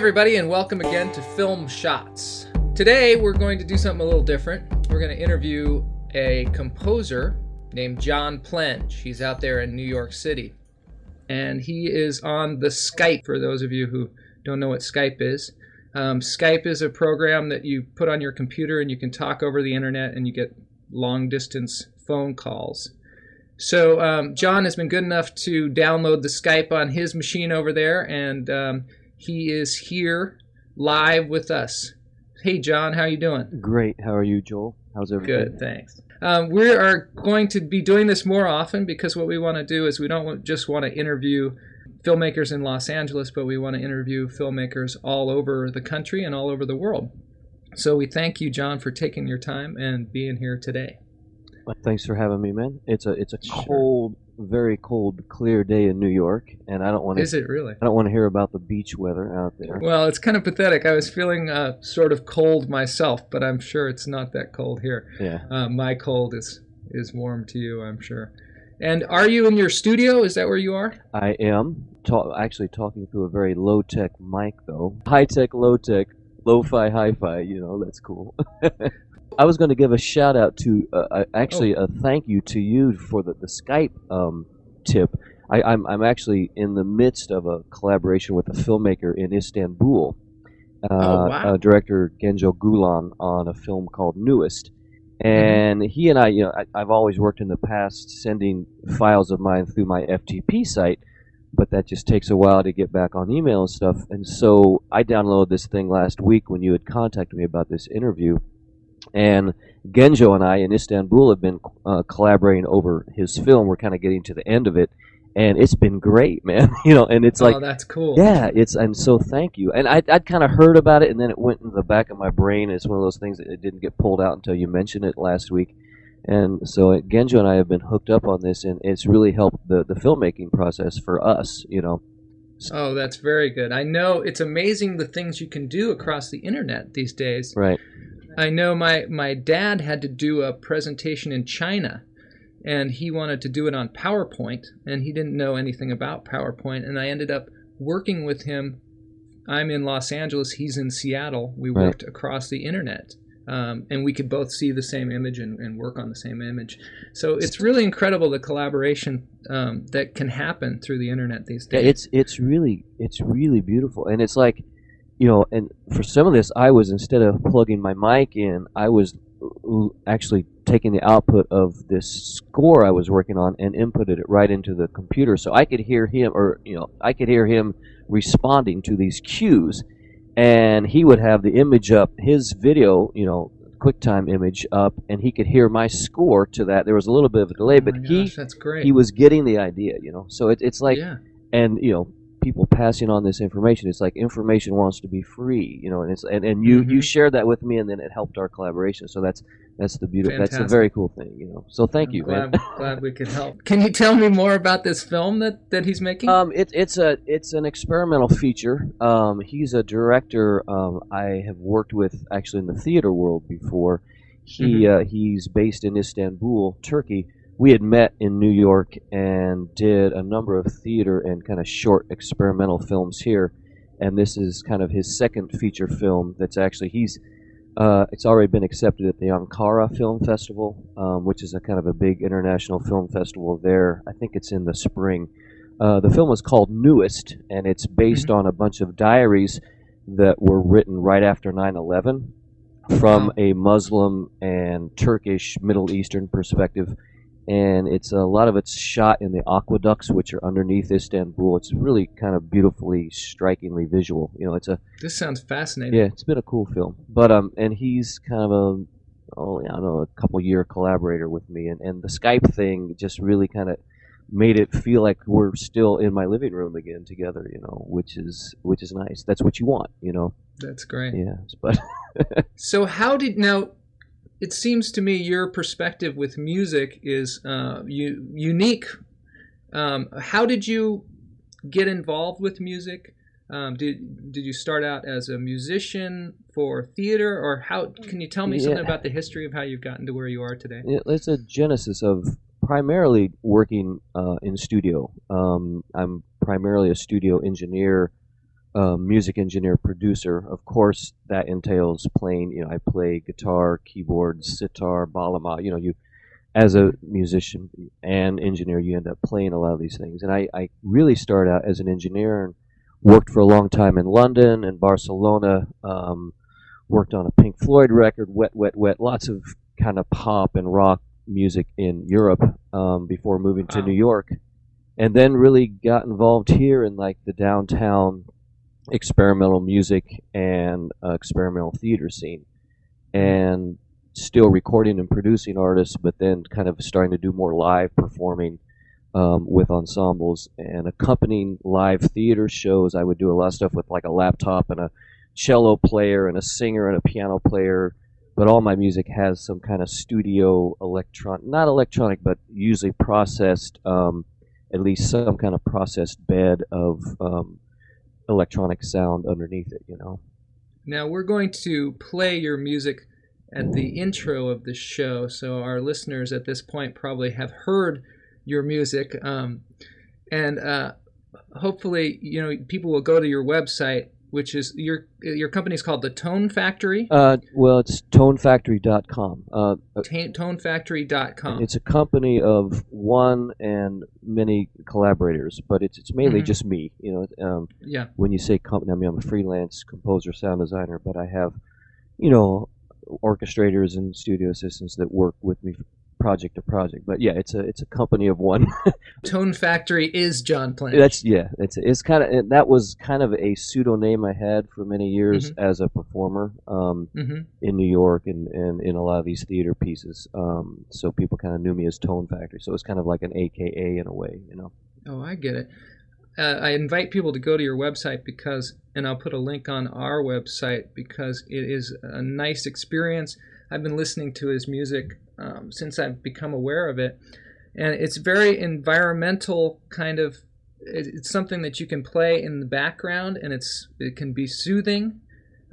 Everybody, and welcome again to Film Shots. Today, we're going to do something a little different. We're going to interview a composer named John Plenge. He's out there in New York City. And he is on the Skype, for those of you who don't know what Skype is. Um, Skype is a program that you put on your computer and you can talk over the internet and you get long distance phone calls. So, um, John has been good enough to download the Skype on his machine over there, and um, he is here live with us. Hey, John, how you doing? Great. How are you, Joel? How's everything? Good, thanks. Um, we are going to be doing this more often because what we want to do is we don't just want to interview filmmakers in Los Angeles, but we want to interview filmmakers all over the country and all over the world. So we thank you, John, for taking your time and being here today. Well, thanks for having me, man. It's a it's a Sure. cold, very cold, clear day in New York, and I don't want to. Is it really? I don't want to hear about the beach weather out there. Well, it's kind of pathetic. I was feeling uh, sort of cold myself, but I'm sure it's not that cold here. Yeah. Uh, my cold is is warm to you, I'm sure. And are you in your studio? Is that where you are? I am ta- actually talking through a very low tech mic, though. High tech, low tech, lo fi, hi fi. You know, that's cool. I was going to give a shout out to, uh, uh, actually, a thank you to you for the, the Skype um, tip. I, I'm, I'm actually in the midst of a collaboration with a filmmaker in Istanbul, uh, Oh, wow. uh, director Genjo Gulan, on a film called Newest. And he and I, you know, I, I've always worked in the past sending files of mine through my FTP site, but that just takes a while to get back on email and stuff. And so I downloaded this thing last week when you had contacted me about this interview. And Genjo and I in Istanbul have been uh, collaborating over his film. We're kind of getting to the end of it, and it's been great, man. you know, and it's like oh, that's cool. yeah, it's and so thank you. And I I'd kind of heard about it, and then it went into the back of my brain. It's one of those things that it didn't get pulled out until you mentioned it last week. And so uh, Genjo and I have been hooked up on this, and it's really helped the the filmmaking process for us. You know, Oh, that's very good. I know it's amazing the things you can do across the internet these days. right? I know my my dad had to do a presentation in China and he wanted to do it on PowerPoint and he didn't know anything about PowerPoint and I ended up working with him. I'm in Los Angeles, he's in Seattle. We Right. worked across the internet. Um, and we could both see the same image and, and work on the same image. So it's really incredible the collaboration um, that can happen through the internet these Yeah, days. it's it's really it's really beautiful, and it's like, you know, and for some of this, I was instead of plugging my mic in, I was actually taking the output of this score I was working on and inputted it right into the computer, so I could hear him, or you know, I could hear him responding to these cues, and he would have the image up, his video, you know. QuickTime image up, and he could hear my score to that. There was a little bit of a delay, Oh but my he that's great. he was getting the idea, you know. So it, it's like yeah. and you know people passing on this information. It's like information wants to be free you know and it's and, and you you Mhm. shared that with me and then it helped our collaboration. So that's that's the beauty that's a very cool thing you know. So thank I'm you glad, man. glad we could help. Can you tell me more about this film that, that he's making? um it, it's a it's an experimental feature. Um he's a director um i have worked with actually in the theater world before. He uh, he's based in istanbul turkey we had met in New York and did a number of theater and kind of short experimental films here. And this is kind of his second feature film that's actually, he's, uh, it's already been accepted at the Ankara Film Festival, um, which is a kind of a big international film festival there. I think it's in the spring. Uh, the film is called Newest, and it's based on a bunch of diaries that were written right after 9 11 from a Muslim and Turkish Middle Eastern perspective and it's a lot of it's shot in the aqueducts which are underneath Istanbul. It's really kind of beautifully, strikingly visual. You know, it's a this sounds fascinating. yeah, it's been a cool film. But um, and he's kind of a oh, I don't know, a couple year collaborator with me, and and the Skype thing just really kind of made it feel like we're still in my living room again together. You know, which is which is nice. That's what you want. You know, That's great. yeah. But So how did now? It seems to me your perspective with music is uh, u- unique. Um, how did you get involved with music? Um, did did you start out as a musician for theater, or how? Can you tell me something about the history of how you've gotten to where you are today? It's a genesis of primarily working uh, in studio. Um, I'm primarily a studio engineer um, music engineer producer. Of course, that entails playing. You know, I play guitar, keyboards, sitar, baglama. You know, you as a musician and engineer, you end up playing a lot of these things. And I, I really started out as an engineer and worked for a long time in London and Barcelona. Um, worked on a Pink Floyd record, Wet, Wet, Wet. Lots of kind of pop and rock music in Europe um, before moving to Wow. New York, and then really got involved here in like the downtown experimental music and uh, experimental theater scene, and still recording and producing artists, but then kind of starting to do more live performing um, with ensembles and accompanying live theater shows. I would do a lot of stuff with like a laptop and a cello player and a singer and a piano player. But all my music has some kind of studio electron, not electronic, but usually processed, um, at least some kind of processed bed of um, electronic sound underneath it. You know. Now we're going to play your music at the intro of the show, so our listeners at this point probably have heard your music, um, and uh, hopefully, you know, people will go to your website, which is your your company's called the Tone Factory. Uh, well, it's tonefactory.com. Uh, uh, Ta- tonefactory.com. it's a company of one and many collaborators, but it's it's mainly Mhm. just me. You know, um, Yeah. when you say company, I mean I'm a freelance composer, sound designer, but I have, you know, orchestrators and studio assistants that work with me project to project. But yeah, it's a it's a company of one. Tone Factory is John Plant. That's yeah. It's it's kind of that was kind of a pseudonym I had for many years as a performer um, hmm in New York and, and in a lot of these theater pieces. Um, so people kind of knew me as Tone Factory. So it's kind of like an AKA in a way, you know. Oh, I get it. Uh, I invite people to go to your website because, and I'll put a link on our website because it is a nice experience. I've been listening to his music um, since I've become aware of it, and it's very environmental kind of. it- It's something that you can play in the background, and it's it can be soothing.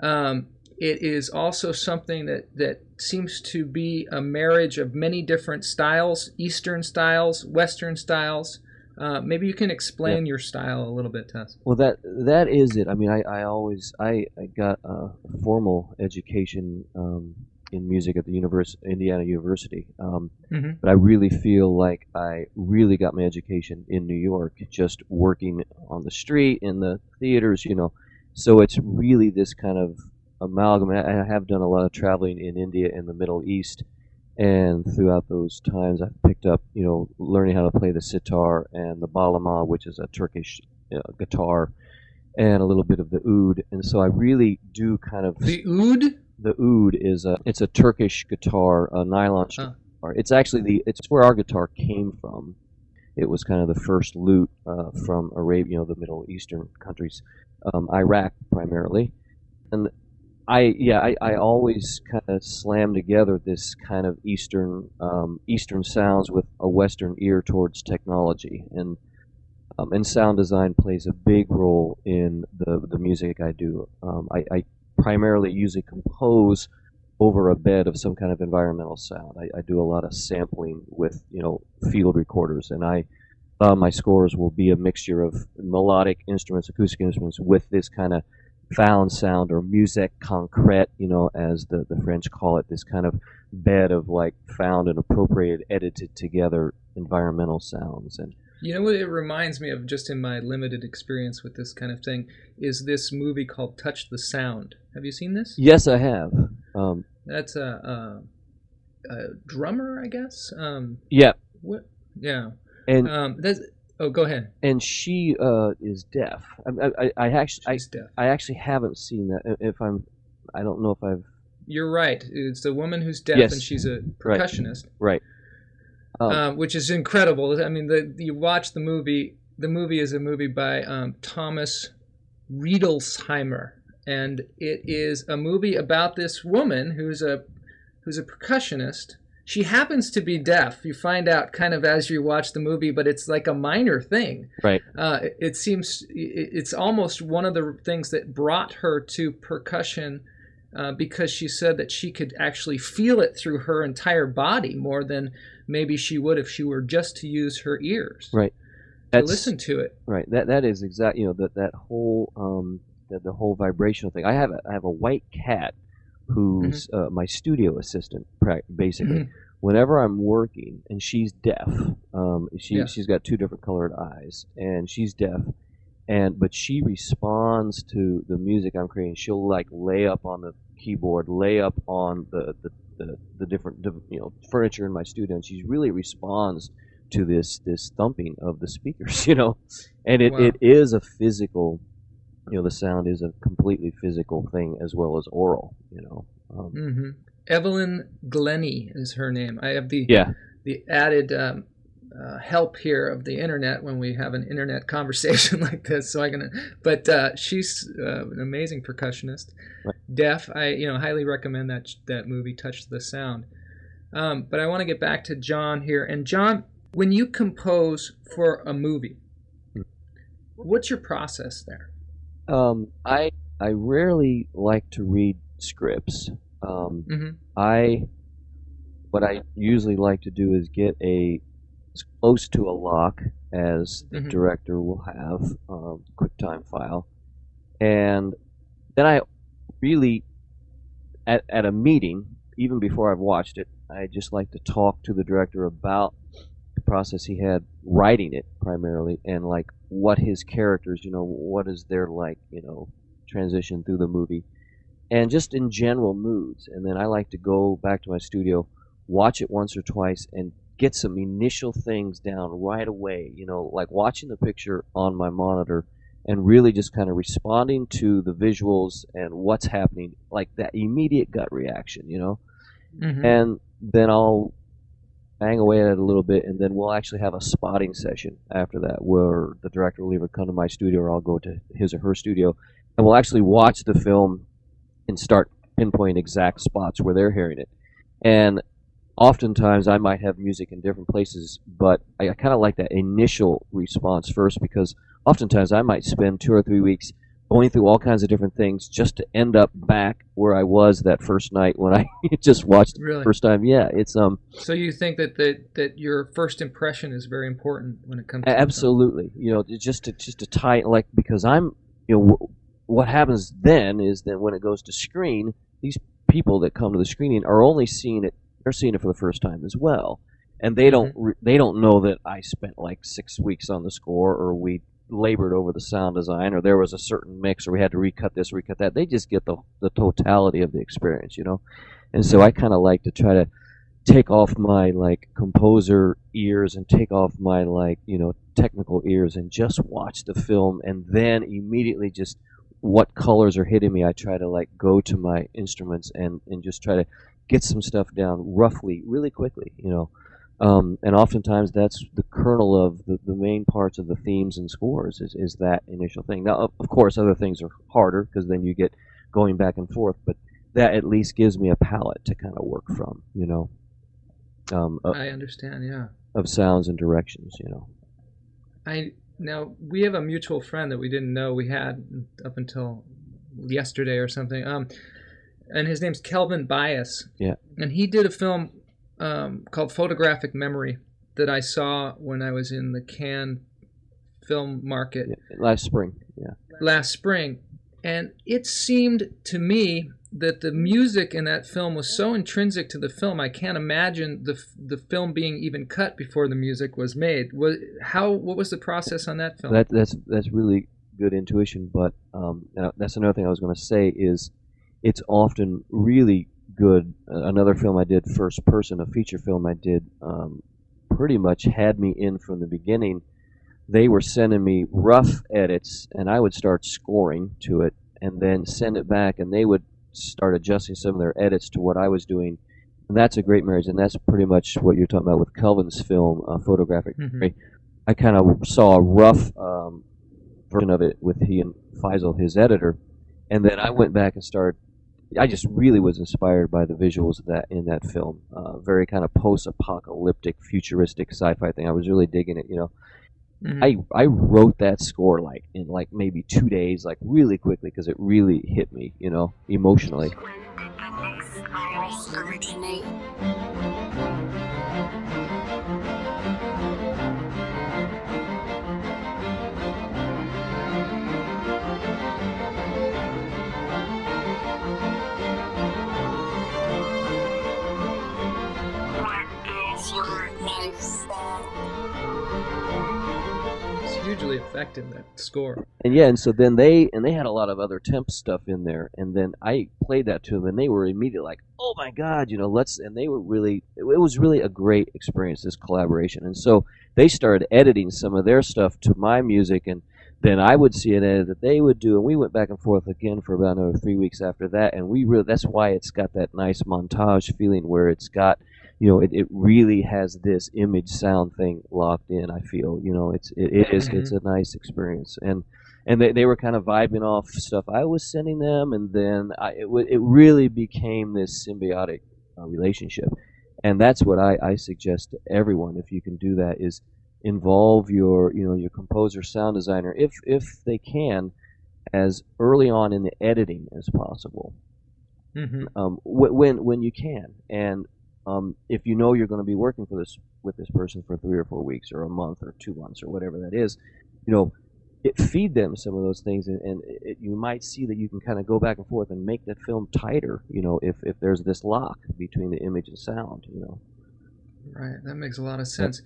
Um, it is also something that that seems to be a marriage of many different styles: Eastern styles, Western styles. Uh, maybe you can explain your style a little bit to us. Well, that that is it. I mean, I, I always I, I got a formal education um, in music at the univers- Indiana University, um, Mhm. but I really feel like I really got my education in New York, just working on the street in the theaters, you know. So it's really this kind of amalgam. I I have done a lot of traveling in India and the Middle East, and throughout those times, I've picked up, you know, learning how to play the sitar and the baglama, which is a Turkish uh, guitar, and a little bit of the oud. And so I really do kind of The oud. The oud is a it's a Turkish guitar, a nylon Huh. guitar. It's actually the it's where our guitar came from. It was kind of the first lute uh, from Arabia, you know, the Middle Eastern countries, um, Iraq primarily, and I yeah I, I always kind of slam together this kind of Eastern um, Eastern sounds with a Western ear towards technology and. Um, and sound design plays a big role in the, the music I do. Um, I, I primarily usually compose over a bed of some kind of environmental sound. I, I do a lot of sampling with you know field recorders, and I uh, my scores will be a mixture of melodic instruments, acoustic instruments, with this kind of found sound or musique concrète, you know, as the, the French call it, this kind of bed of like found and appropriated, edited together environmental sounds. And You know what it reminds me of, just in my limited experience with this kind of thing, is this movie called Touch the Sound. Have you seen this? yes, I have. Um, That's a, a, a drummer, I guess. Um, yeah, what? Yeah. and Um, that's. Oh, go ahead. and she uh, is deaf. I, I, I actually I, deaf. I actually haven't seen that. If I'm, I don't know if I've You're right. It's a woman who's deaf, Yes. and she's a Right. percussionist. right. Um, um, which is incredible. I mean, the you watch the movie. The movie is a movie by um, Thomas Riedelsheimer, and it is a movie about this woman who's a who's a percussionist. She happens to be deaf. You find out kind of as you watch the movie, but it's like a minor thing. Right. Uh, it, it seems it's almost one of the things that brought her to percussion. Uh, because she said that she could actually feel it through her entire body more than maybe she would if she were just to use her ears. Right. That's- listen to it. Right. That that is exactly You know that that whole um the, the whole vibrational thing. I have a I have a white cat who's uh, my studio assistant, basically. Mhm. Whenever I'm working, and she's deaf. Um, she Yeah. she's got two different colored eyes, and she's deaf. And but she responds to the music I'm creating. She'll like lay up on the keyboard, lay up on the the, the, the different you know furniture in my studio, and she really responds to this this thumping of the speakers. You know, and it, Wow. it is a physical you know the sound is a completely physical thing as well as oral you know um, hmm Evelyn Glennie is her name. I have the yeah the added um, uh, help here of the internet when we have an internet conversation like this. So I can, but uh, she's uh, an amazing percussionist, Right. Deaf. I you know highly recommend that that movie, Touch the Sound. Um, but I want to get back to John here. And John, when you compose for a movie, Hmm. what's your process there? um, i i rarely like to read scripts um, hmm i what i usually like to do is get a as close to a lock as the Mhm. director will have um, quicktime file and then i really at, at a meeting even before i've watched it i just like to talk to the director about the process he had writing it primarily and like what his characters you know what is their like you know transition through the movie and just in general moods. And then i like to go back to my studio watch it once or twice and get some initial things down right away you know like watching the picture on my monitor and really just kind of responding to the visuals and what's happening like that immediate gut reaction you know hmm and then I'll bang away at it a little bit, and then we'll actually have a spotting session after that, where the director will either come to my studio or I'll go to his or her studio, and we'll actually watch the film and start pinpointing exact spots where they're hearing it. And oftentimes I might have music in different places, but I, I kind of like that initial response first because oftentimes I might spend two or three weeks going through all kinds of different things just to end up back where I was that first night when I just watched Really? the first time. Yeah, it's um So you think that, that that your first impression is very important when it comes to absolutely, you know, just to just to tie it like because I'm you know w- what happens then is that when it goes to screen, these people that come to the screening are only seeing it they're seeing it for the first time as well. And they don't re- they don't know that I spent like 6 weeks on the score or we labored over the sound design or there was a certain mix or we had to recut this recut that they just get the the totality of the experience you know? And so i kind of like to try to take off my like composer ears and take off my like you know technical ears and just watch the film and then immediately just what colors are hitting me i try to like go to my instruments and and just try to get some stuff down roughly really quickly you know um, and oftentimes that's the kernel of the, the main parts of the themes and scores is, is that initial thing. Now, of, of course, other things are harder because then you get going back and forth, but that at least gives me a palette to kind of work from, you know, um, of, I understand. Yeah. of sounds and directions, you know. I now we have a mutual friend that we didn't know we had up until yesterday or something. Um, and his name's Kelvin Bias. Yeah. And he did a film um, called Photographic Memory that I saw when I was in the Cannes film market Yeah, Last spring, yeah. last spring, and it seemed to me that the music in that film was so intrinsic to the film. I can't imagine the the film being even cut before the music was made. Was how? What was the process on that film? That that's that's really good intuition. But um, that's another thing I was going to say is it's often really good. Another film I did, first person, a feature film I did, um, pretty much had me in from the beginning. They were sending me rough edits, and I would start scoring to it, and then send it back, and they would start adjusting some of their edits to what I was doing. And that's a great marriage, and that's pretty much what you're talking about with Kelvin's film, uh, Photographic Mhm. Memory. I kind of saw a rough um, version of it with he and Faisal, his editor, and then I went back and started. I just really was inspired by the visuals of that in that film. Uh, very kind of post-apocalyptic, futuristic sci-fi thing. I was really digging it. You know, Mhm. I I wrote that score like in like maybe two days, like really quickly because it really hit me. You know, emotionally. Effect in that score. and yeah, and so then they and they had a lot of other temp stuff in there, and then I played that to them, and they were immediately like, "Oh my god, you know, let's." And they were really, it was really a great experience, this collaboration, and so they started editing some of their stuff to my music, and then I would see an edit that they would do, and we went back and forth again for about another three weeks after that, and we really that's why it's got that nice montage feeling where it's got you know, it, it really has this image sound thing locked in. I feel, you know, it's it, it is it's a nice experience, and and they, they were kind of vibing off stuff I was sending them, and then I, it w- it really became this symbiotic uh, relationship, and that's what I, I suggest to everyone if you can do that is involve your you know your composer sound designer if if they can as early on in the editing as possible. Hmm um, wh- when when you can, and um, if you know you're going to be working for this with this person for three or four weeks or a month or two months or whatever that is, you know, it feed them some of those things, and, and it, you might see that you can kind of go back and forth and make that film tighter. You know, if if there's this lock between the image and sound, you know. Right, that makes a lot of sense.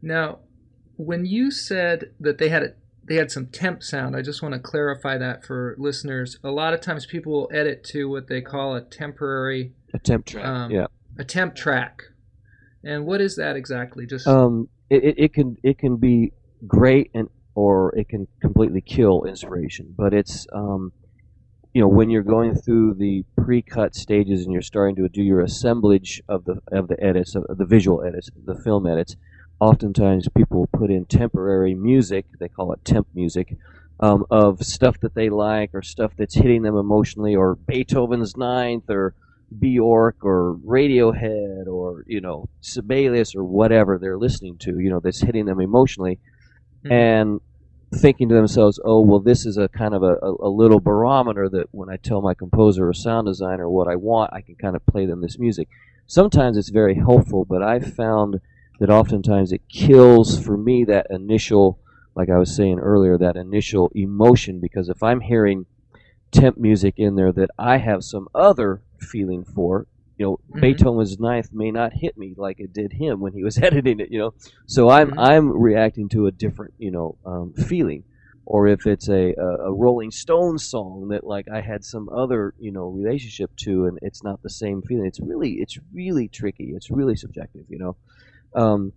Now, when you said that they had a, they had some temp sound, I just want to clarify that for listeners. A lot of times people will edit to what they call a temporary A temp track, Um, yeah. A temp track. And what is that exactly? Just Um, it, it, can it can be great and or it can completely kill inspiration. But it's um, you know when you're going through the pre-cut stages and you're starting to do your assemblage of the of the edits of the visual edits, the film edits. Oftentimes people put in temporary music. They call it temp music. Um, of stuff that they like or stuff that's hitting them emotionally or Beethoven's Ninth or Bjork or Radiohead or you know Sibelius or whatever they're listening to, you know, that's hitting them emotionally, Mhm. and thinking to themselves, "Oh, well, this is a kind of a, a little barometer that when I tell my composer or sound designer what I want, I can kind of play them this music." Sometimes it's very helpful, but I've found that oftentimes it kills for me that initial, like I was saying earlier, that initial emotion because if I'm hearing temp music in there that I have some other feeling for. You know, Mhm. Beethoven's Ninth may not hit me like it did him when he was editing it. You know, so I'm Mhm. I'm reacting to a different you know um, feeling. Or if it's a, a a Rolling Stones song that like I had some other you know relationship to, and it's not the same feeling. It's really it's really tricky. It's really subjective. You know, um,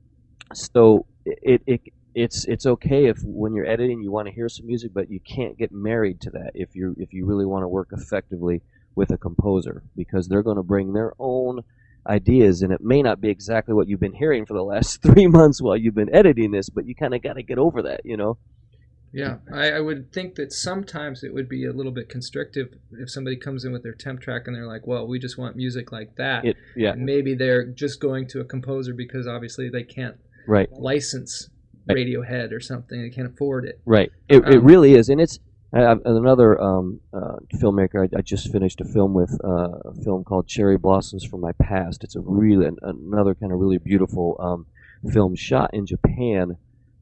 so it, it it's it's okay if when you're editing you want to hear some music, but you can't get married to that if you if you really want to work effectively with a composer because they're going to bring their own ideas and it may not be exactly what you've been hearing for the last three months while you've been editing this, but you kind of got to get over that, you know. yeah, I, I would think that sometimes it would be a little bit constrictive if somebody comes in with their temp track and they're like, "Well, we just want music like that." It yeah And maybe they're just going to a composer because obviously they can't right license Radiohead or something. They can't afford it. Right. It, it Um, really is, and it's another um, uh, filmmaker. I, I just finished a film with uh, a film called Cherry Blossoms from My Past. It's a really an, another kind of really beautiful um, film shot in Japan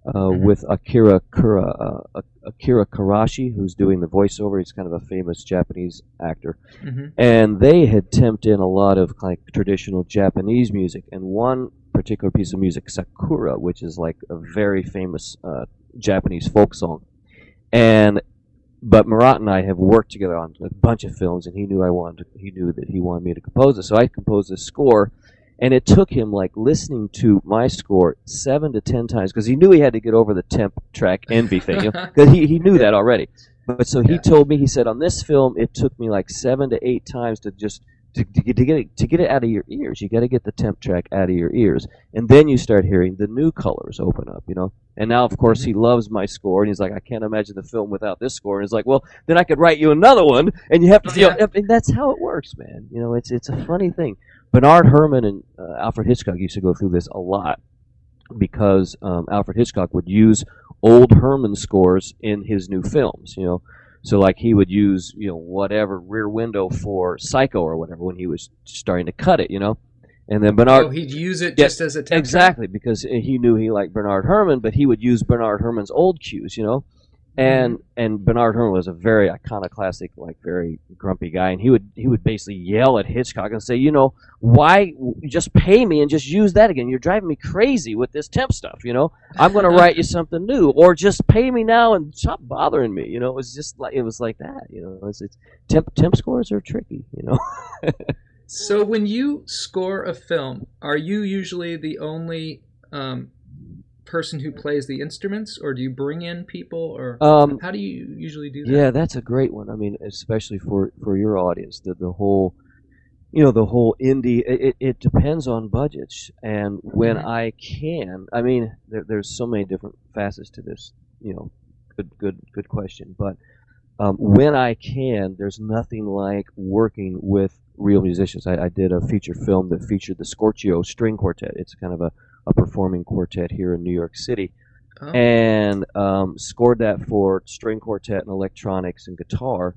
uh, Mhm. with Akira Kura, uh, Akira Karashi, who's doing the voiceover. He's kind of a famous Japanese actor hmm and they had temped in a lot of like traditional Japanese music, and one particular piece of music, Sakura, which is like a very famous uh, Japanese folk song, and but Marat and I have worked together on a bunch of films, and he knew I wanted, he knew that he wanted me to compose it, so I composed this score. And it took him like listening to my score seven to ten times because he knew he had to get over the temp track envy thing. You know? because he, he knew that already. But so he Yeah. told me, he said, on this film, it took me like seven to eight times to just to, to, get, to get it to get it out of your ears. You got to get the temp track out of your ears, and then you start hearing the new colors open up. You know. And now, of course, he loves my score, and he's like, I can't imagine the film without this score. And he's like, Well, then I could write you another one, and you have to. You know, and that's how it works, man. You know, it's it's a funny thing. Bernard Herrmann and uh, Alfred Hitchcock used to go through this a lot because um, Alfred Hitchcock would use old Herrmann scores in his new films. You know, so like he would use you know whatever Rear Window for Psycho or whatever when he was starting to cut it. You know, and then Bernard oh, he'd use it Yeah, just as a exactly because he knew he liked Bernard Herrmann, but he would use Bernard Herrmann's old cues. You know. And and Bernard Herrmann was a very iconoclastic, like very grumpy guy, and he would he would basically yell at Hitchcock and say, you know, why just pay me and just use that again? You're driving me crazy with this temp stuff. You know, I'm going to write you something new, or just pay me now and stop bothering me. You know, it was just like it was like that. You know, it's, it's temp temp scores are tricky. You know. so when you score a film, are you usually the only um, person who plays the instruments, or do you bring in people, or Um, how do you usually do that? Yeah, that's a great one. I mean, especially for for your audience, the the whole, you know, the whole indie. It, it, depends on budgets, and when Mhm. I can, I mean, there, there's so many different facets to this. You know, good good good question. But um, when I can, there's nothing like working with real musicians. I, I did a feature film that featured the Scorchio String Quartet. It's kind of a, a performing quartet here in New York City Oh, and um, scored that for string quartet and electronics and guitar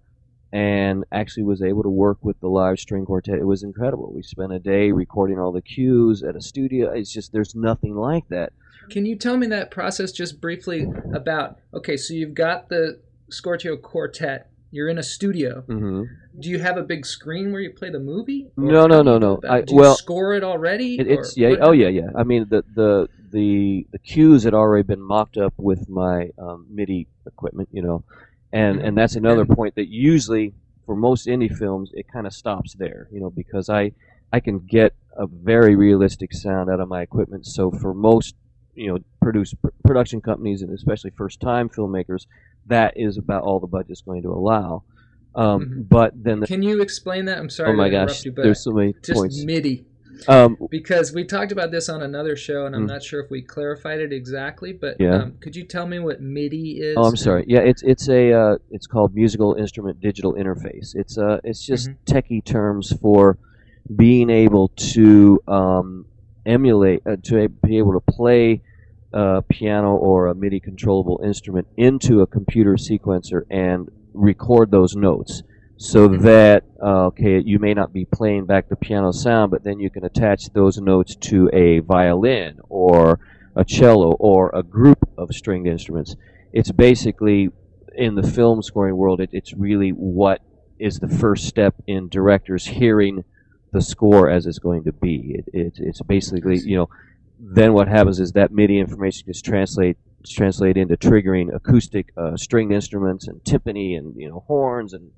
and actually was able to work with the live string quartet it was incredible we spent a day recording all the cues at a studio it's just there's nothing like that Can you tell me that process just briefly about? Okay, so you've got the Scorchio Quartet. You're in a studio. hmm Do you have a big screen where you play the movie? No, no, no, no. I- Do you well, score it already? it, it's yeah what- oh yeah yeah i mean the the the the cues had already been mocked up with my um, midi equipment you know and and that's another And- point that usually for most indie films it kind of stops there you know because i i can get a very realistic sound out of my equipment so for most you know produce pr- production companies and especially first time filmmakers that is about all the budget's going to allow um, Mhm. but then the, Can you explain that? I'm sorry oh my to interrupt gosh you, but there's so many just points MIDI. um, Because we talked about this on another show, and I'm Mm. not sure if we clarified it exactly. But Yeah. um, could you tell me what MIDI is? Oh, I'm sorry. Yeah, it's it's a uh, it's called musical instrument digital interface. It's uh it's just Mhm. techie terms for being able to um, emulate uh, to be able to play a piano or a MIDI controllable instrument into a computer sequencer and record those notes. So that uh, okay, you may not be playing back the piano sound, but then you can attach those notes to a violin or a cello or a group of stringed instruments it's basically in the film scoring world it, it's really what is the first step in directors hearing the score as it's going to be it, it, it's basically you know then what happens is that midi information gets translate translated into triggering acoustic uh, stringed instruments and timpani and you know horns and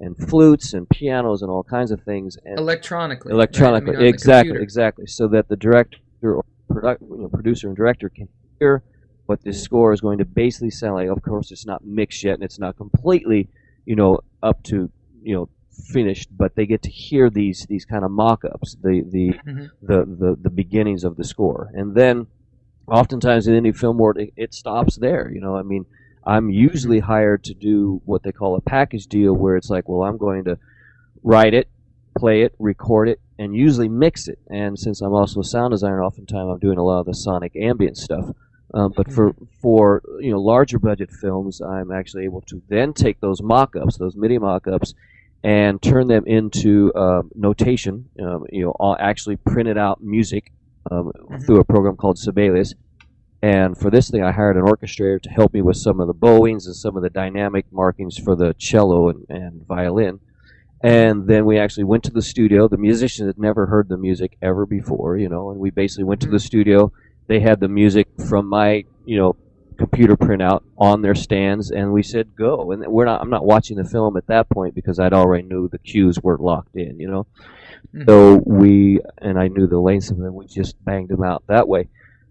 and flutes and pianos and all kinds of things and electronically. right? I electronically mean, exactly exactly so that the director or product, you know, producer and director can hear what this score is going to basically sound like of course it's not mixed yet and it's not completely you know up to you know finished but they get to hear these these kind of mock-ups the the Mhm. the, the the beginnings of the score. And then oftentimes in any film world it, it stops there you know i mean i'm usually hired to do what they call a package deal where it's like well i'm going to write it play it record it and usually mix it. And since i'm also a sound designer oftentimes i'm doing a lot of the sonic ambient stuff. Um, but for for you know larger budget films i'm actually able to then take those mock-ups those midi mock-ups and turn them into uh, notation um, you know all actually printed out music um, Mhm. through a program called Sibelius. And for this thing, I hired an orchestrator to help me with some of the bowings and some of the dynamic markings for the cello and, and violin. And then we actually went to the studio. The musicians had never heard the music ever before, you know, and we basically went to the studio. They had the music from my, you know, computer printout on their stands, and we said go. And we're not. I'm not watching the film at that point because I'd already knew the cues were locked in, you know. Mhm. So we and I knew the lengths of them. We just banged them out that way.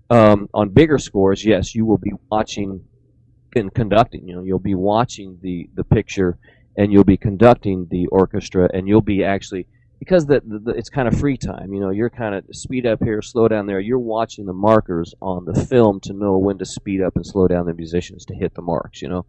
Um, on bigger scores, yes, you will be watching and conducting. You know, you'll be watching the the picture, and you'll be conducting the orchestra, and you'll be actually because the, the, the it's kind of free time. You know, you're kind of speed up here, slow down there. You're watching the markers on the film to know when to speed up and slow down the musicians to hit the marks. You know.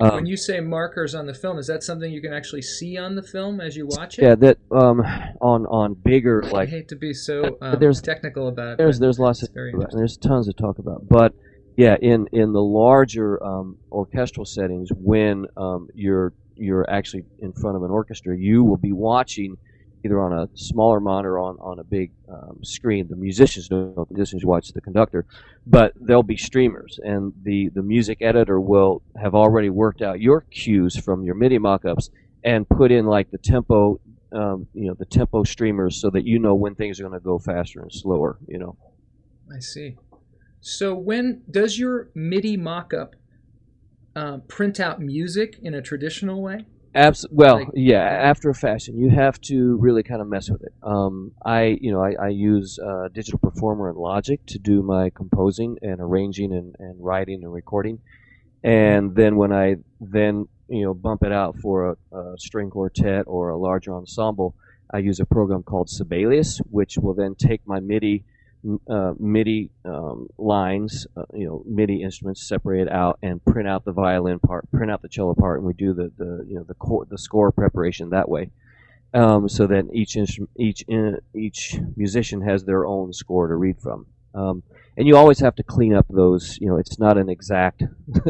Um, when you say markers on the film, is that something you can actually see on the film as you watch it? yeah, that um, on on bigger like. I hate to be so um, there's- technical about it. there's there's lots of very and interesting. there's tons to talk about but yeah in in the larger um, orchestral settings when um, you're you're actually in front of an orchestra you will be watching either on a smaller monitor or on, on a big um, screen. The musicians don't know, the musicians watch the conductor, but there'll be streamers, and the, the music editor will have already worked out your cues from your MIDI mockups and put in like the tempo, um, you know, the tempo streamers so that you know when things are going to go faster and slower, you know. I see. So when does your MIDI mockup uh, print out music in a traditional way? Abs- well, Like- yeah, after a fashion, you have to really kind of mess with it. Um, I, you know, I, I use uh, Digital Performer and Logic to do my composing and arranging and, and writing and recording, and then when I then you know bump it out for a, a string quartet or a larger ensemble, I use a program called Sibelius, which will then take my MIDI uh, MIDI um, lines, uh, you know, MIDI instruments, separate it out, and print out the violin part, print out the cello part, and we do the, the you know the core, the score preparation that way. Um, so that each instrument, each in, each musician has their own score to read from. Um, and you always have to clean up those. You know, it's not an exact,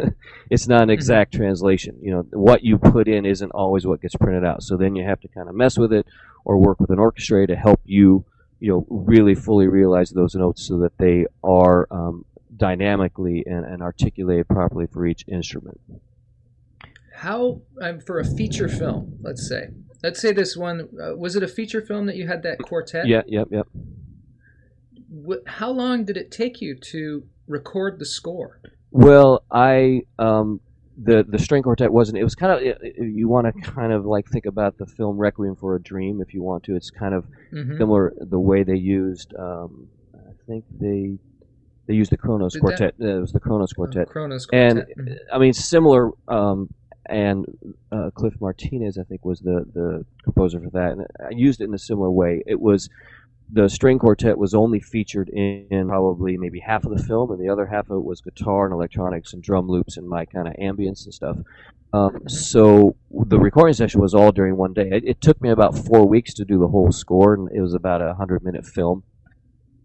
it's not an exact translation. You know, what you put in isn't always what gets printed out. So then you have to kind of mess with it, or work with an orchestra to help you you know really fully realize those notes so that they are um, dynamically and, and articulated properly for each instrument. How um, for a feature film, let's say. Let's say this one uh, was it a feature film that you had that quartet? Yeah, yep, yep. How long did it take you to record the score? Well, I um, the the string quartet wasn't. It was kind of it, you want to kind of like think about the film Requiem for a Dream if you want to. It's kind of hmm similar the way they used. Um, I think they they used the Kronos Did quartet. Uh, it was the Kronos quartet. Kronos and quartet. Mhm. I mean similar. Um, and uh, Cliff Martinez, I think, was the the composer for that, and I used it in a similar way. It was the string quartet was only featured in, in probably maybe half of the film, and the other half of it was guitar and electronics and drum loops and my kind of ambience and stuff. Um, so the recording session was all during one day. It, it took me about four weeks to do the whole score, and it was about a hundred minute film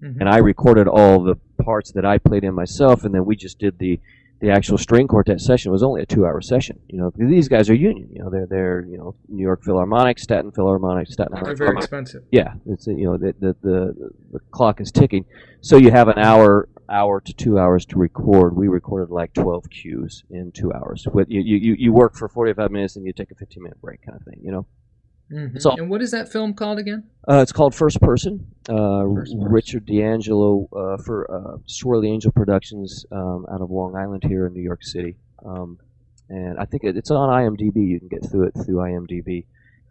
Mhm. and I recorded all the parts that I played in myself, and then we just did the the actual string quartet session. Was only a two hour session. You know, these guys are union. You know, they're they're you know New York Philharmonic, Staten Philharmonic, Staten They're Island. very Philharmonic. expensive. Yeah, it's you know the, the the the clock is ticking, so you have an hour hour to two hours to record. We recorded like twelve cues in two hours. With you you you work for forty five minutes and you take a fifteen minute break kind of thing. You know. Mhm. It's all- and what is that film called again? Uh, it's called First Person. Uh, First Person. Richard D'Angelo uh, for uh, Swirly Angel Productions um, out of Long Island here in New York City. Um, and I think it, it's on IMDb. You can get through it through IMDb.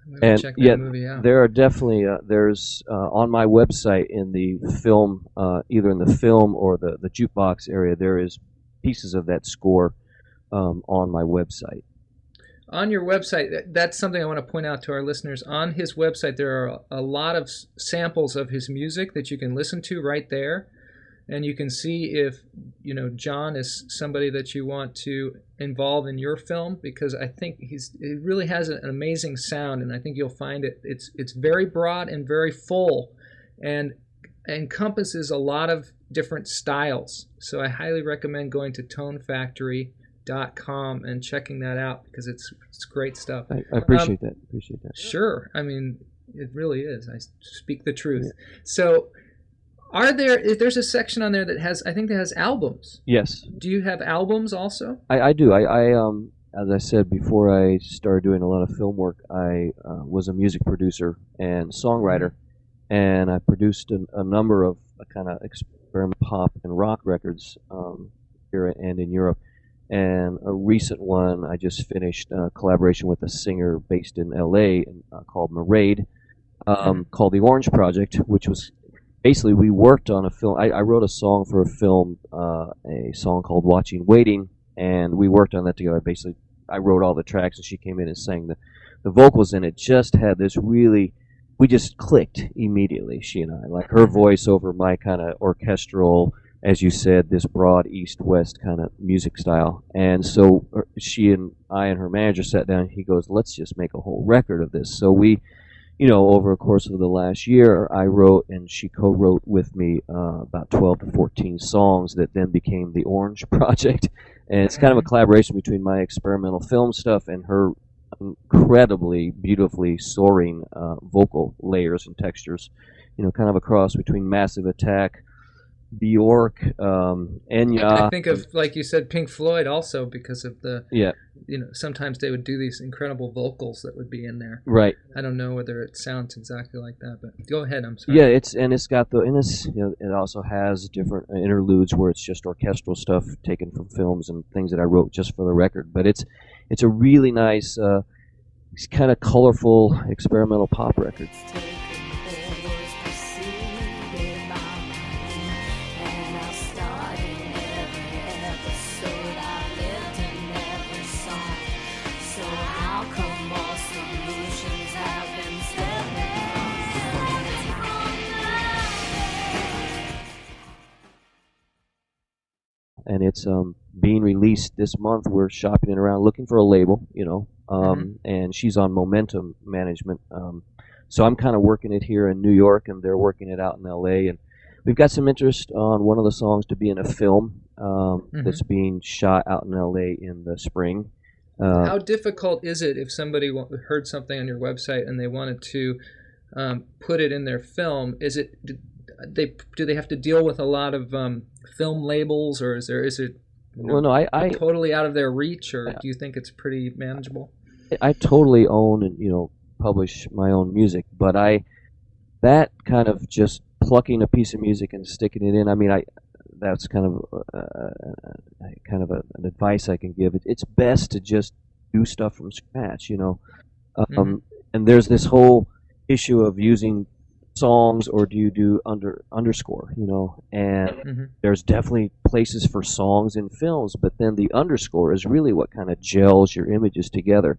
I'm And, check that yeah, movie out. There are definitely uh, there's uh, on my website in the film, uh, either in the film or the the jukebox area. There is pieces of that score um, on my website. On your website that's something i want to point out to our listeners. On his website there are a lot of samples of his music that you can listen to right there. And you can see if you know john is somebody that you want to involve in your film because i think he's he really has an amazing sound and i think you'll find it it's it's very broad and very full and encompasses a lot of different styles. So i highly recommend going to tonefactory.com and checking that out because it's it's great stuff I, I appreciate that. Appreciate that. Sure. I mean, it really is. I speak the truth. So, are there? There's a section on there that has, I think that has albums. Yes. Do you have albums also? I, I do. I, I um as I said before, I started doing a lot of film work. I uh, was a music producer and songwriter, and I produced a, a number of uh, kind of experiment pop and rock records um, here and in Europe. And a recent one I just finished a collaboration with a singer based in L.A. Uh, called Marade, um, called the Orange Project, which was basically we worked on a film. I, I wrote a song for a film, uh, a song called Watching Waiting, and we worked on that together. Basically, I wrote all the tracks, and she came in and sang the, the vocals, and it just had this really, we just clicked immediately. She and I, like her voice over my kind of orchestral, as you said, this broad east-west kind of music style, and so uh, she and I and her manager sat down. He goes, "Let's just make a whole record of this." So we you know, over a course of the last year, I wrote and she co-wrote with me uh, about 12 to 14 songs that then became the Orange Project. And it's kind of a collaboration between my experimental film stuff and her incredibly beautifully soaring uh, vocal layers and textures. You know, kind of a cross between Massive Attack, Bjork, um, Enya. I think of like you said, Pink Floyd also because of the yeah, you know sometimes they would do these incredible vocals that would be in there. right. I don't know whether it sounds exactly like that, but go ahead. I'm sorry. Yeah, it's and it's got the and it's you know, it also has different interludes where it's just orchestral stuff taken from films and things that I wrote just for the record. But it's it's a really nice, uh, kind of colorful experimental pop record. And it's um, being released this month. We're shopping it around, looking for a label, you know. Um, And she's on Momentum Management, um, so I'm kind of working it here in New York, and they're working it out in L.A. And we've got some interest on one of the songs to be in a film um, Mhm. that's being shot out in L.A. in the spring. Uh, How difficult is it if somebody heard something on your website and they wanted to um, put it in their film? Is it do they do they have to deal with a lot of um, film labels, or is there is it you know, well, no, I, I totally out of their reach, or Yeah. do you think it's pretty manageable? I totally own and you know publish my own music, but I that kind of just plucking a piece of music and sticking it in. I mean, I that's kind of uh, uh, kind of a, an advice I can give. It, it's best to just do stuff from scratch, you know. Um, Mhm. And there's this whole issue of using songs or do you do under underscore, you know? And hmm there's definitely places for songs in films, but then the underscore is really what kind of gels your images together.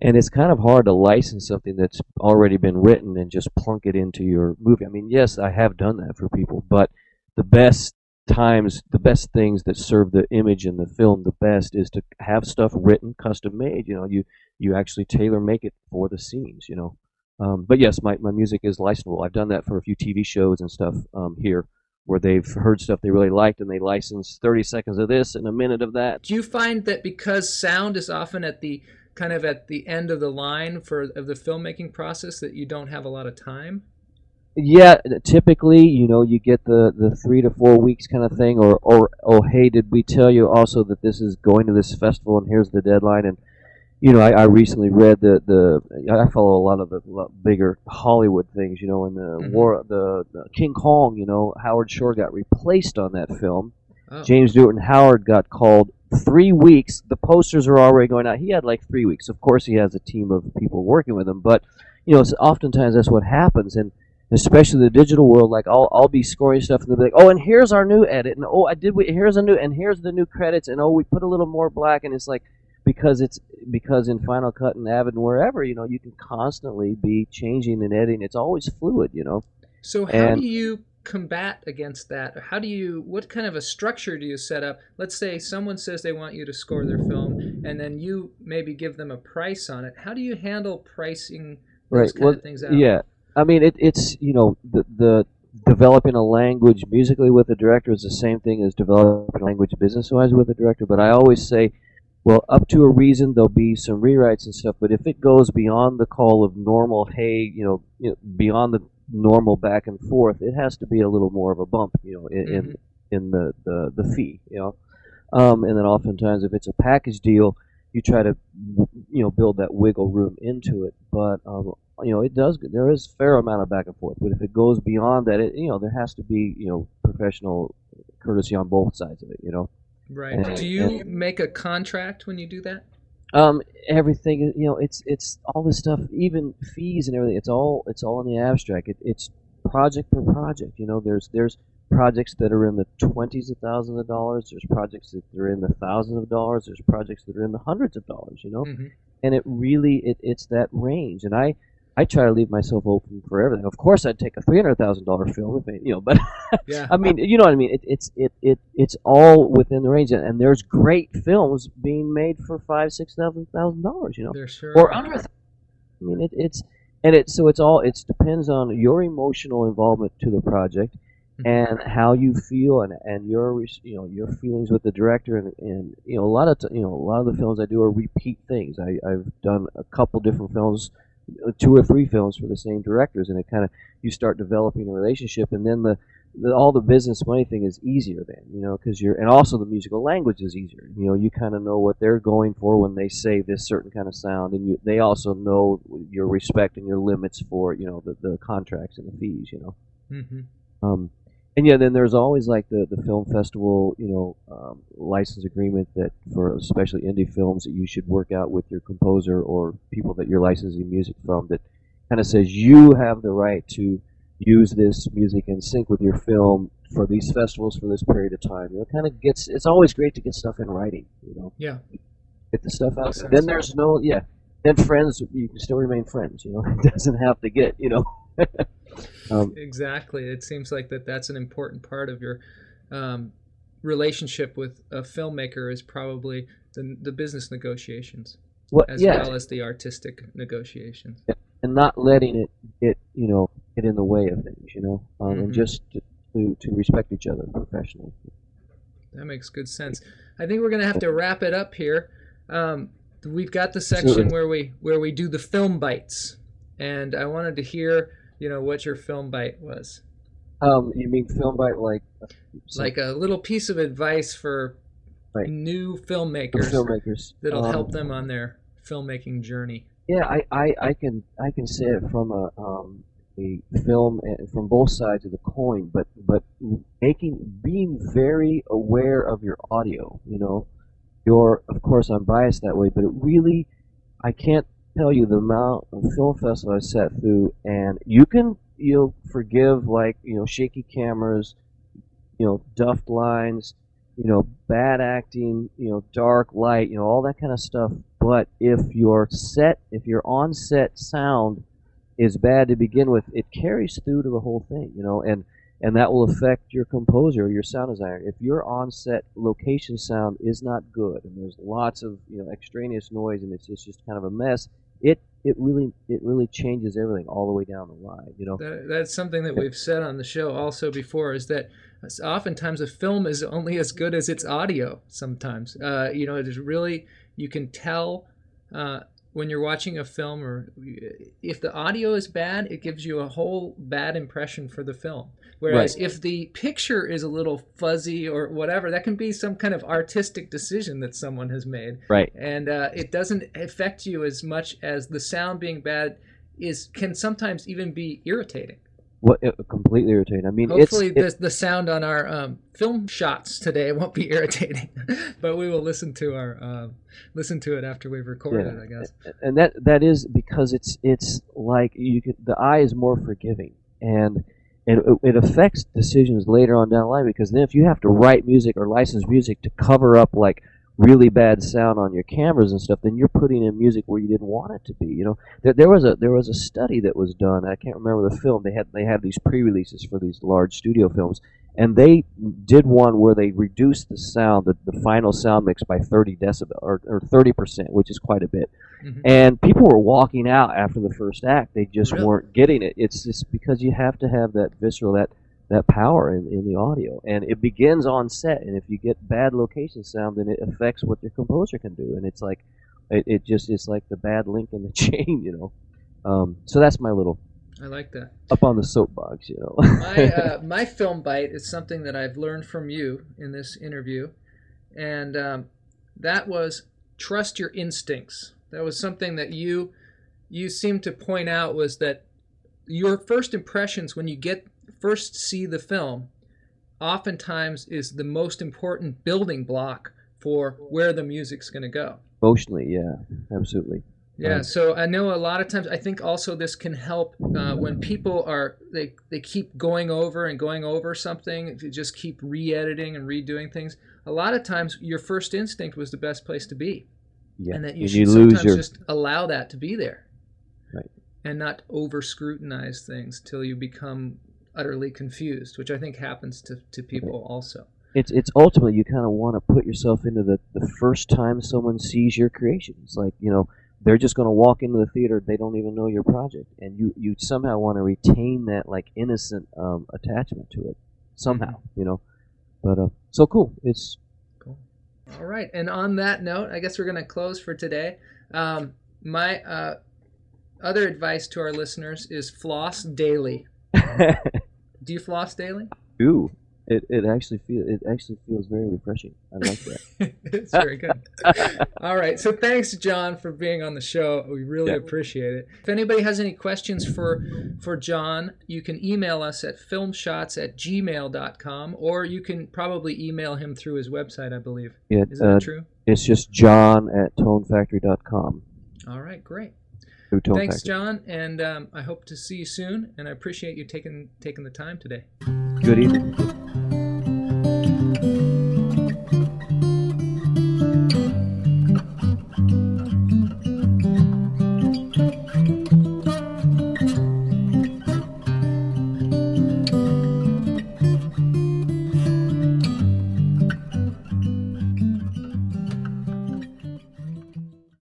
And it's kind of hard to license something that's already been written and just plunk it into your movie. I mean, yes, I have done that for people, but the best times, the best things that serve the image in the film the best is to have stuff written, custom made. You know, you you actually tailor make it for the scenes. You know, um, but yes, my, my music is licensable. I've done that for a few TV shows and stuff um, here where they've heard stuff they really liked and they license 30 seconds of this and a minute of that. Do you find that because sound is often at the kind of at the end of the line for of the filmmaking process that you don't have a lot of time? Yeah, typically, you know, you get the, the three to four weeks kind of thing, or, or oh, hey, did we tell you also that this is going to this festival and here's the deadline? And you know, I, I recently read the the I follow a lot of the bigger Hollywood things, you know, and the Mhm. war the, the King Kong, you know, Howard Shore got replaced on that film. Oh. James Newton Howard got called three weeks. The posters are already going out. He had like three weeks. Of course, he has a team of people working with him, but you know, it's oftentimes that's what happens, and especially the digital world. Like I'll I'll be scoring stuff, and they'll be like, oh, and here's our new edit, and oh, I did. We, here's a new, and here's the new credits, and oh, we put a little more black, and it's like because it's because in Final Cut and Avid and wherever you know you can constantly be changing and editing. It's always fluid, you know. So how And- do you combat against that? How do you what kind of a structure do you set up? Let's say someone says they want you to score their film and then you maybe give them a price on it. How do you handle pricing those Right. kind Well, of things out? yeah. I mean, it, it's you know the the developing a language musically with a director is the same thing as developing a language business wise with a director. But I always say, well, up to a reason, there'll be some rewrites and stuff. But if it goes beyond the call of normal, hey, you know, you know beyond the normal back and forth, it has to be a little more of a bump, you know, in in, Mhm. in the, the the fee, you know. Um, and then oftentimes, if it's a package deal, you try to you know build that wiggle room into it. But um, you know, it does. There is a fair amount of back and forth. But if it goes beyond that, it you know there has to be you know professional courtesy on both sides of it. You know, Right. And- Do you make a contract when you do that? um, everything you know it's it's all this stuff, even fees and everything. It's all it's all in the abstract. It, it's project per project. You know, there's there's projects that are in the twenties of thousands of dollars. There's projects that are in the thousands of dollars. There's projects that are in the hundreds of dollars. You know. hmm and it really it, it's that range and i i try to leave myself open for everything. Of course i'd take a $300000 film if it, you know but Yeah. i mean you know what i mean? It, it's it, it it's all within the range and, and there's great films being made for five six thousand thousand dollars you know? Sure or under i mean it, it's and it so it's all it depends on your emotional involvement to the project mm-hmm. and how you feel and, and your you know your feelings with the director and, and you know a lot of t- you know a lot of the films I do are repeat things. I, I've done a couple different films, two or three films for the same directors, and it kind of you start developing a relationship, and then the, the all the business money thing is easier then you know because you're and also the musical language is easier. You know you kind of know what they're going for when they say this certain kind of sound, and you they also know your respect and your limits for you know the, the contracts and the fees. You know. hmm Um, and yeah, then there's always like the, the film festival, you know, um, license agreement that for especially indie films that you should work out with your composer or people that you're licensing music from that kind of says you have the right to use this music in sync with your film for these festivals for this period of time. You know, it kind of gets. It's always great to get stuff in writing. You know, Yeah. get the stuff out. Makes there. sense. Then there's no yeah. Then friends, you can still remain friends. You know, it doesn't have to get you know. um, Exactly. It seems like that that's an important part of your um, relationship with a filmmaker is probably the, the business negotiations what, as yeah, well as the artistic negotiations. and not letting it get you know get in the way of things, you know, um, Mhm. and just to, to to respect each other professionally. That makes good sense. I think we're gonna have to wrap it up here. Um, we've got the section Absolutely. where we where we do the film bites, and I wanted to hear you know what your film bite was. Um, you mean film bite like some- like a little piece of advice for Right. new filmmakers filmmakers that'll Um, help them on their filmmaking journey. Yeah, I, I, I can I can say it from a um, a film from both sides of the coin, but but making being very aware of your audio. You know, you're of course I'm biased that way, but it really I can't tell you the amount of film festivals I sat through, and you can you know forgive like you know shaky cameras, you know duffed lines, you know bad acting, you know dark light, you know all that kind of stuff. But if your set, if your on-set sound is bad to begin with, it carries through to the whole thing, you know, and and that will affect your composer, your sound designer. If your on-set location sound is not good, and there's lots of you know extraneous noise, and it's, it's just kind of a mess, it it really it really changes everything all the way down the line, you know. That, that's something that we've said on the show also before is that oftentimes a film is only as good as its audio. Sometimes, uh, you know, it is really you can tell uh, when you're watching a film or if the audio is bad, it gives you a whole bad impression for the film. Whereas if the picture is a little fuzzy or whatever, that can be some kind of artistic decision that someone has made Right. and uh, it doesn't affect you as much as the sound being bad is can sometimes even be irritating. What completely irritating. I mean, Hopefully, it's the the sound on our um, film shots today won't be irritating, but we will listen to our uh, listen to it after we've recorded Yeah. it. I guess. and that that is because it's it's like you could the eye is more forgiving and it, it affects decisions later on down the line because then if you have to write music or license music to cover up like really bad sound on your cameras and stuff then you're putting in music where you didn't want it to be you know there, there was a there was a study that was done i can't remember the film they had they had these pre-releases for these large studio films and they did one where they reduced the sound the, the final sound mix by 30 decibel or, or 30% which is quite a bit Mhm. and people were walking out after the first act they just Really? weren't getting it it's just because you have to have that visceral that that power in, in the audio. And it begins on set and if you get bad location sound then it affects what your composer can do. And it's like it, it just is like the bad link in the chain you know? Um, so that's my little I like that. up on the soapbox you know? My uh, my film bite is something that I've learned from you in this interview, and um, that was trust your instincts. That was something that you you seemed to point out was that your first impressions when you get first see the film oftentimes is the most important building block for where the music's going to go. emotionally yeah absolutely Yeah, Right. so I know a lot of times. I think also this can help uh, when people are they they keep going over and going over something. If you just keep re-editing and redoing things, a lot of times your first instinct was the best place to be, yeah and that you and should you sometimes your just allow that to be there, Right. and not over scrutinize things till you become utterly confused, which I think happens to to people also. it's it's ultimately you kind of want to put yourself into the, the first time someone sees your creation. It's like you know they're just going to walk into the theater, they don't even know your project, and you you somehow want to retain that like innocent um, attachment to it. somehow, you know. But uh, so cool. It's cool. All right. And on that note, I guess we're going to close for today. Um, my uh, other advice to our listeners is floss daily. Do you floss daily? ooh. It, it actually feel it actually feels very refreshing. I like that. it's very good. All right. So thanks, John, for being on the show. We really Yeah. appreciate it. If anybody has any questions for for John, you can email us at filmshots at gmail.com or you can probably email him through his website, I believe. Yeah, Is that uh, true? it's just John at tonefactory.com. All right. Great. Thanks. John, and um, I hope to see you soon. And I appreciate you taking taking the time today. Good evening.